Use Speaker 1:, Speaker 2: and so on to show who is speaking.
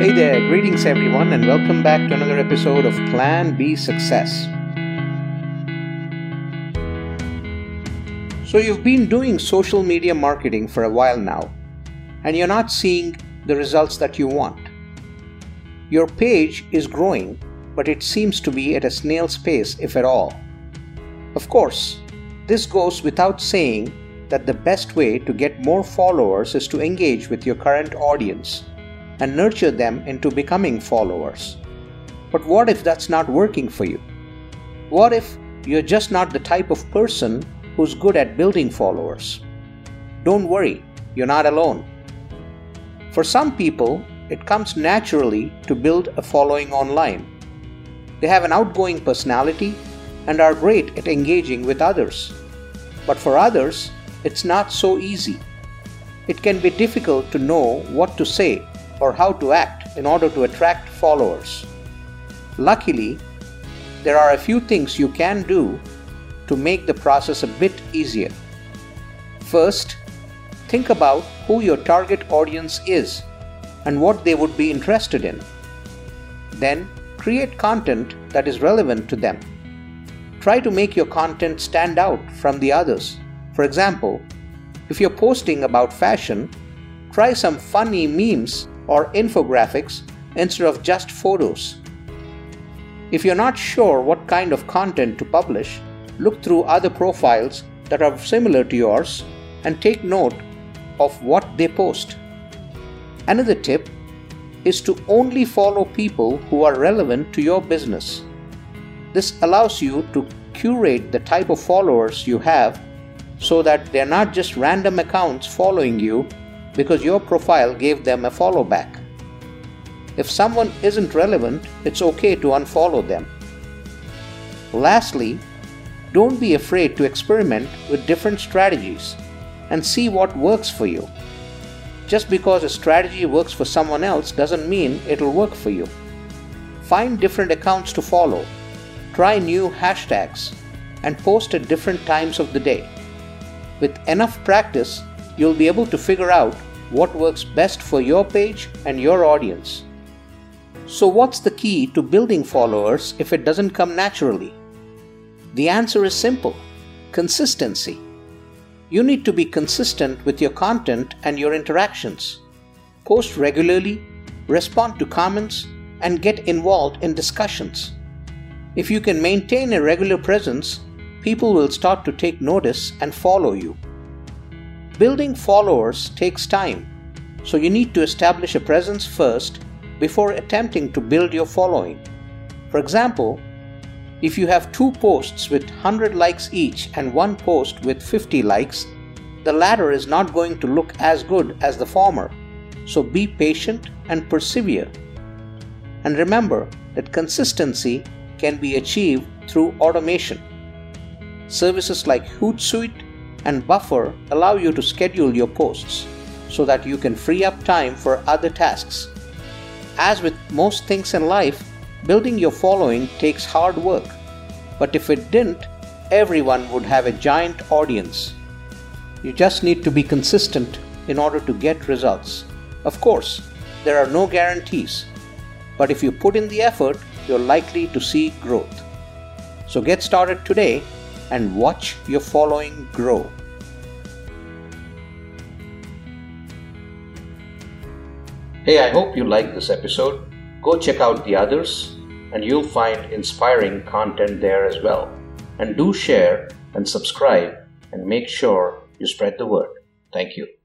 Speaker 1: Hey there, greetings everyone, and welcome back to another episode of Plan B Success. So, you've been doing social media marketing for a while now, and you're not seeing the results that you want. Your page is growing, but it seems to be at a snail's pace, if at all. Of course, this goes without saying that the best way to get more followers is to engage with your current audience and nurture them into becoming followers. But what if that's not working for you? What if you're just not the type of person who's good at building followers? Don't worry, you're not alone. For some people, it comes naturally to build a following online. They have an outgoing personality and are great at engaging with others. But for others, it's not so easy. It can be difficult to know what to say or how to act in order to attract followers. Luckily, there are a few things you can do to make the process a bit easier. First, think about who your target audience is and what they would be interested in. Then, create content that is relevant to them. Try to make your content stand out from the others. For example, if you're posting about fashion, try some funny memes or infographics instead of just photos. If you're not sure what kind of content to publish, look through other profiles that are similar to yours and take note of what they post. Another tip is to only follow people who are relevant to your business. This allows you to curate the type of followers you have so that they're not just random accounts following you because your profile gave them a follow back. If someone isn't relevant, it's okay to unfollow them. Lastly, don't be afraid to experiment with different strategies and see what works for you. Just because a strategy works for someone else doesn't mean it'll work for you. Find different accounts to follow, try new hashtags, and post at different times of the day. With enough practice, you'll be able to figure out what works best for your page and your audience. So, what's the key to building followers if it doesn't come naturally? The answer is simple consistency. You need to be consistent with your content and your interactions. Post regularly, respond to comments, and get involved in discussions. If you can maintain a regular presence, people will start to take notice and follow you. Building followers takes time, so you need to establish a presence first before attempting to build your following. For example, if you have two posts with 100 likes each and one post with 50 likes, the latter is not going to look as good as the former. So be patient and persevere. And remember that consistency can be achieved through automation. Services like Hootsuite and Buffer allow you to schedule your posts so that you can free up time for other tasks. As with most things in life, building your following takes hard work. But if it didn't, everyone would have a giant audience. You just need to be consistent in order to get results. Of course, there are no guarantees, but if you put in the effort, you're likely to see growth. So get started today and watch your following grow. Hey, I hope you liked this episode. Go check out the others, and you'll find inspiring content there as well. And do share and subscribe and make sure you spread the word. Thank you.